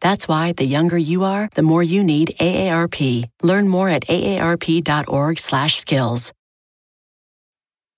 That's why the younger you are, the more you need AARP. Learn more at aarp.org/skills.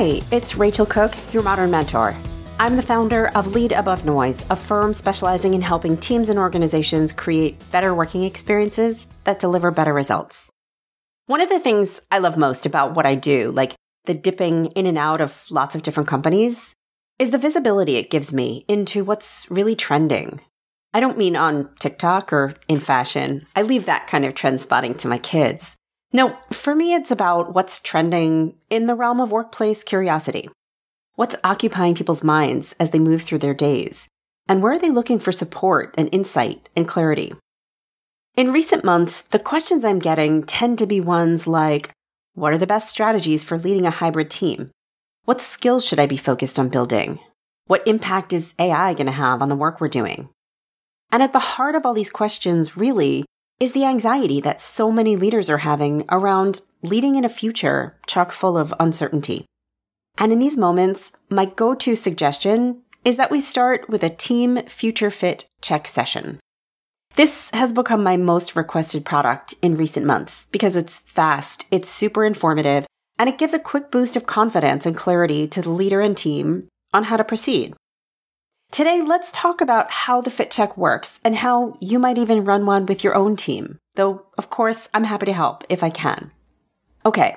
Hey, it's Rachel Cooke, your modern mentor. I'm the founder of Lead Above Noise, a firm specializing in helping teams and organizations create better working experiences that deliver better results. One of the things I love most about what I do, like the dipping in and out of lots of different companies, is the visibility it gives me into what's really trending. I don't mean on TikTok or in fashion. I leave that kind of trend spotting to my kids. No, for me, it's about what's trending in the realm of workplace curiosity. What's occupying people's minds as they move through their days? And where are they looking for support and insight and clarity? In recent months, the questions I'm getting tend to be ones like What are the best strategies for leading a hybrid team? What skills should I be focused on building? What impact is AI going to have on the work we're doing? And at the heart of all these questions, really, is the anxiety that so many leaders are having around leading in a future chock full of uncertainty. And in these moments, my go to suggestion is that we start with a team future fit check session. This has become my most requested product in recent months because it's fast, it's super informative, and it gives a quick boost of confidence and clarity to the leader and team on how to proceed. Today, let's talk about how the fit check works and how you might even run one with your own team. Though, of course, I'm happy to help if I can. Okay.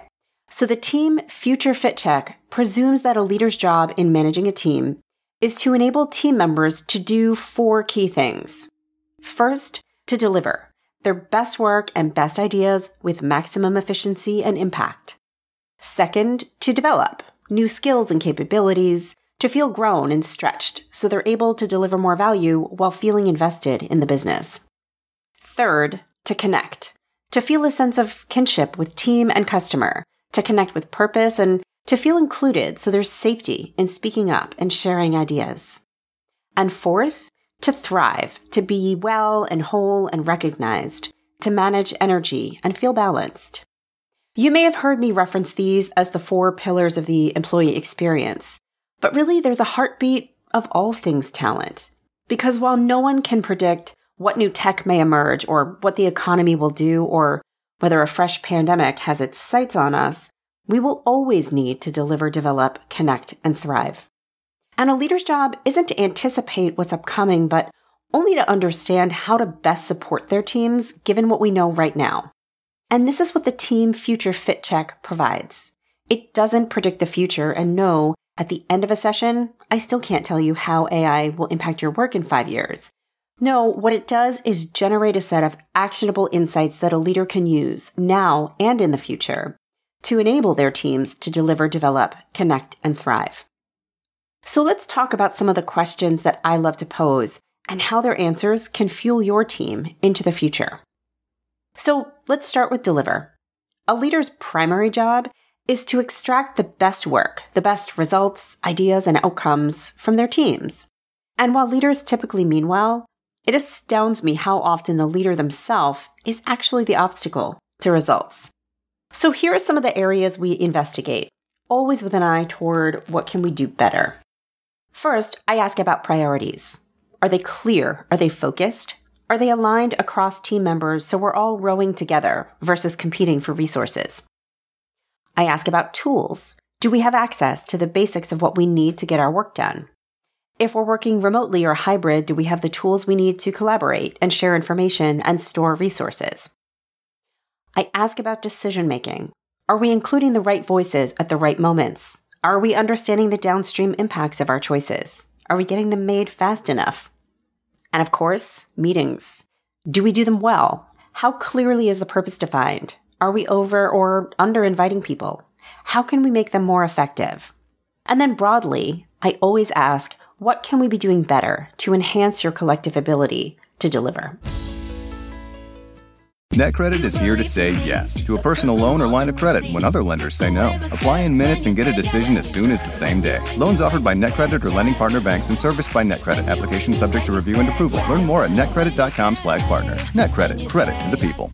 So the team future fit check presumes that a leader's job in managing a team is to enable team members to do four key things. First, to deliver their best work and best ideas with maximum efficiency and impact. Second, to develop new skills and capabilities to feel grown and stretched so they're able to deliver more value while feeling invested in the business. Third, to connect, to feel a sense of kinship with team and customer, to connect with purpose and to feel included so there's safety in speaking up and sharing ideas. And fourth, to thrive, to be well and whole and recognized, to manage energy and feel balanced. You may have heard me reference these as the four pillars of the employee experience, but really, they're the heartbeat of all things talent. Because while no one can predict what new tech may emerge or what the economy will do or whether a fresh pandemic has its sights on us, we will always need to deliver, develop, connect, and thrive. And a leader's job isn't to anticipate what's upcoming, but only to understand how to best support their teams given what we know right now. And this is what the Team Future Fit Check provides. It doesn't predict the future and know at the end of a session, I still can't tell you how AI will impact your work in five years. No, what it does is generate a set of actionable insights that a leader can use now and in the future to enable their teams to deliver, develop, connect, and thrive. So let's talk about some of the questions that I love to pose and how their answers can fuel your team into the future. So let's start with deliver. A leader's primary job is to extract the best work, the best results, ideas, and outcomes from their teams. And while leaders typically mean well, it astounds me how often the leader themselves is actually the obstacle to results. So here are some of the areas we investigate, always with an eye toward what can we do better. First, I ask about priorities. Are they clear? Are they focused? Are they aligned across team members so we're all rowing together versus competing for resources? I ask about tools. Do we have access to the basics of what we need to get our work done? If we're working remotely or hybrid, do we have the tools we need to collaborate and share information and store resources? I ask about decision making. Are we including the right voices at the right moments? Are we understanding the downstream impacts of our choices? Are we getting them made fast enough? And of course, meetings. Do we do them well? How clearly is the purpose defined? Are we over or under inviting people? How can we make them more effective? And then broadly, I always ask, what can we be doing better to enhance your collective ability to deliver? NetCredit is here to say yes to a personal loan or line of credit when other lenders say no. Apply in minutes and get a decision as soon as the same day. Loans offered by NetCredit or lending partner banks and serviced by NetCredit. Application subject to review and approval. Learn more at netcredit.com/partner. NetCredit. Credit to the people.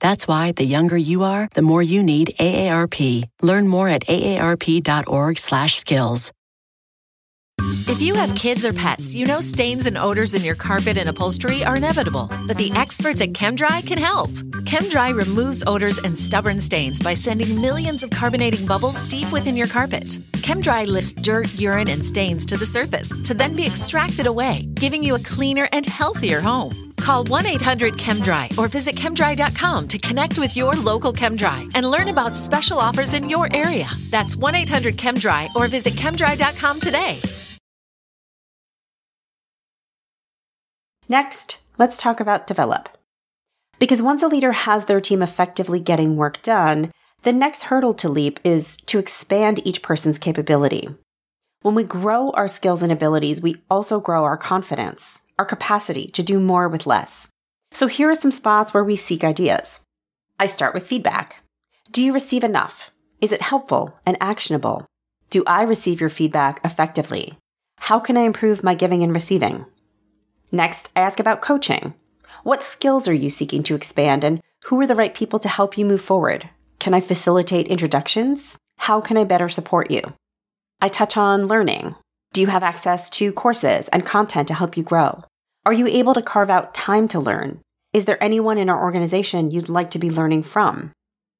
That's why the younger you are, the more you need AARP. Learn more at aarp.org/skills. If you have kids or pets, you know stains and odors in your carpet and upholstery are inevitable, but the experts at ChemDry can help. ChemDry removes odors and stubborn stains by sending millions of carbonating bubbles deep within your carpet. ChemDry lifts dirt, urine, and stains to the surface to then be extracted away, giving you a cleaner and healthier home. Call 1 800 ChemDry or visit chemdry.com to connect with your local ChemDry and learn about special offers in your area. That's 1 800 ChemDry or visit chemdry.com today. Next, let's talk about develop. Because once a leader has their team effectively getting work done, the next hurdle to leap is to expand each person's capability. When we grow our skills and abilities, we also grow our confidence, our capacity to do more with less. So here are some spots where we seek ideas. I start with feedback. Do you receive enough? Is it helpful and actionable? Do I receive your feedback effectively? How can I improve my giving and receiving? Next, I ask about coaching. What skills are you seeking to expand and who are the right people to help you move forward? Can I facilitate introductions? How can I better support you? I touch on learning. Do you have access to courses and content to help you grow? Are you able to carve out time to learn? Is there anyone in our organization you'd like to be learning from?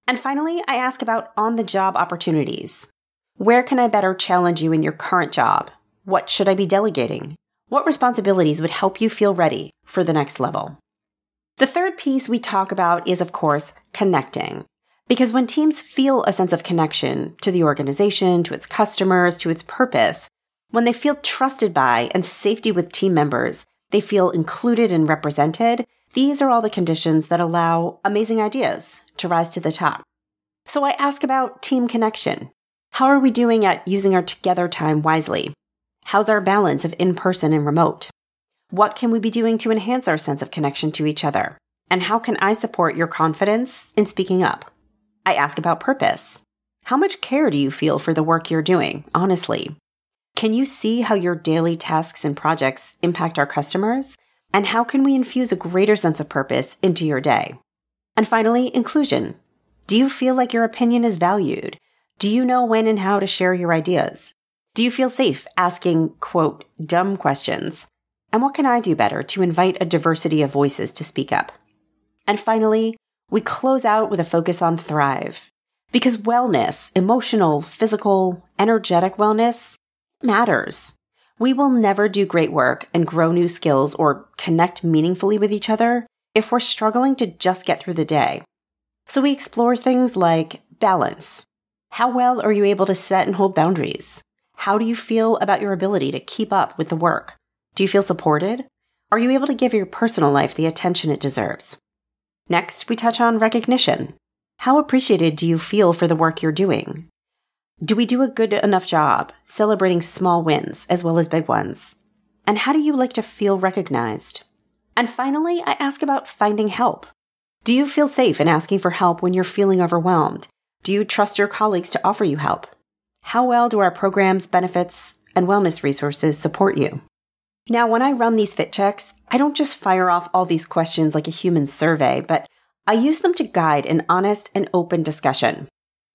And finally, I ask about on the job opportunities. Where can I better challenge you in your current job? What should I be delegating? What responsibilities would help you feel ready for the next level? The third piece we talk about is, of course, connecting. Because when teams feel a sense of connection to the organization, to its customers, to its purpose, when they feel trusted by and safety with team members, they feel included and represented, these are all the conditions that allow amazing ideas to rise to the top. So I ask about team connection. How are we doing at using our together time wisely? How's our balance of in person and remote? What can we be doing to enhance our sense of connection to each other? And how can I support your confidence in speaking up? I ask about purpose. How much care do you feel for the work you're doing, honestly? Can you see how your daily tasks and projects impact our customers? And how can we infuse a greater sense of purpose into your day? And finally, inclusion. Do you feel like your opinion is valued? Do you know when and how to share your ideas? Do you feel safe asking, quote, dumb questions? And what can I do better to invite a diversity of voices to speak up? And finally, we close out with a focus on thrive. Because wellness, emotional, physical, energetic wellness matters. We will never do great work and grow new skills or connect meaningfully with each other if we're struggling to just get through the day. So we explore things like balance. How well are you able to set and hold boundaries? How do you feel about your ability to keep up with the work? Do you feel supported? Are you able to give your personal life the attention it deserves? Next, we touch on recognition. How appreciated do you feel for the work you're doing? Do we do a good enough job celebrating small wins as well as big ones? And how do you like to feel recognized? And finally, I ask about finding help. Do you feel safe in asking for help when you're feeling overwhelmed? Do you trust your colleagues to offer you help? How well do our programs, benefits, and wellness resources support you? Now, when I run these fit checks, I don't just fire off all these questions like a human survey, but I use them to guide an honest and open discussion.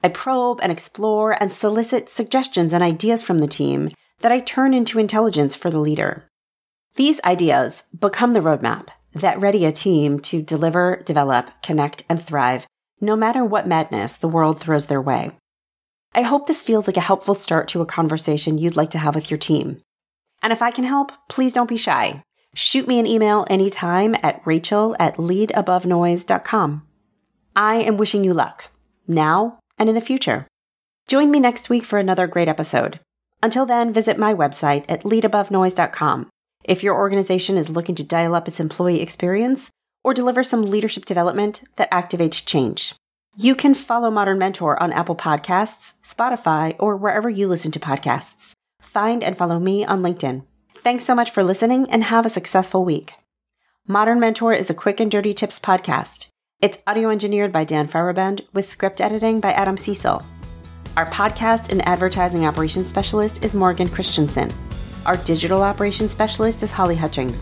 I probe and explore and solicit suggestions and ideas from the team that I turn into intelligence for the leader. These ideas become the roadmap that ready a team to deliver, develop, connect, and thrive no matter what madness the world throws their way. I hope this feels like a helpful start to a conversation you'd like to have with your team. And if I can help, please don't be shy. Shoot me an email anytime at rachel at leadabovenoise.com. I am wishing you luck, now and in the future. Join me next week for another great episode. Until then, visit my website at leadabovenoise.com. If your organization is looking to dial up its employee experience or deliver some leadership development that activates change, you can follow Modern Mentor on Apple Podcasts, Spotify, or wherever you listen to podcasts. Find and follow me on LinkedIn. Thanks so much for listening and have a successful week. Modern Mentor is a quick and dirty tips podcast. It's audio engineered by Dan Feierabend with script editing by Adam Cecil. Our podcast and advertising operations specialist is Morgan Christensen. Our digital operations specialist is Holly Hutchings.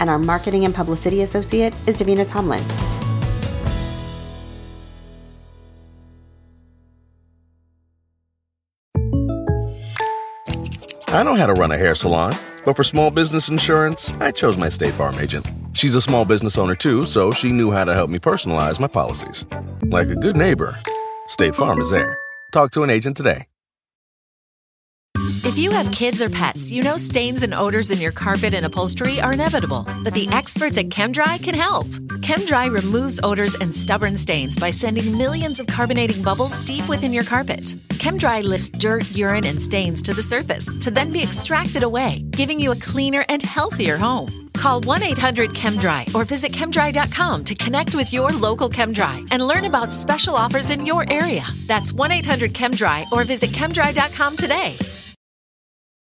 And our marketing and publicity associate is Davina Tomlin. I know how to run a hair salon, but for small business insurance, I chose my State Farm agent. She's a small business owner too, so she knew how to help me personalize my policies. Like a good neighbor, State Farm is there. Talk to an agent today. If you have kids or pets, you know stains and odors in your carpet and upholstery are inevitable, but the experts at ChemDry can help. ChemDry removes odors and stubborn stains by sending millions of carbonating bubbles deep within your carpet. ChemDry lifts dirt, urine, and stains to the surface to then be extracted away, giving you a cleaner and healthier home. Call 1 800 ChemDry or visit chemdry.com to connect with your local ChemDry and learn about special offers in your area. That's 1 800 ChemDry or visit chemdry.com today.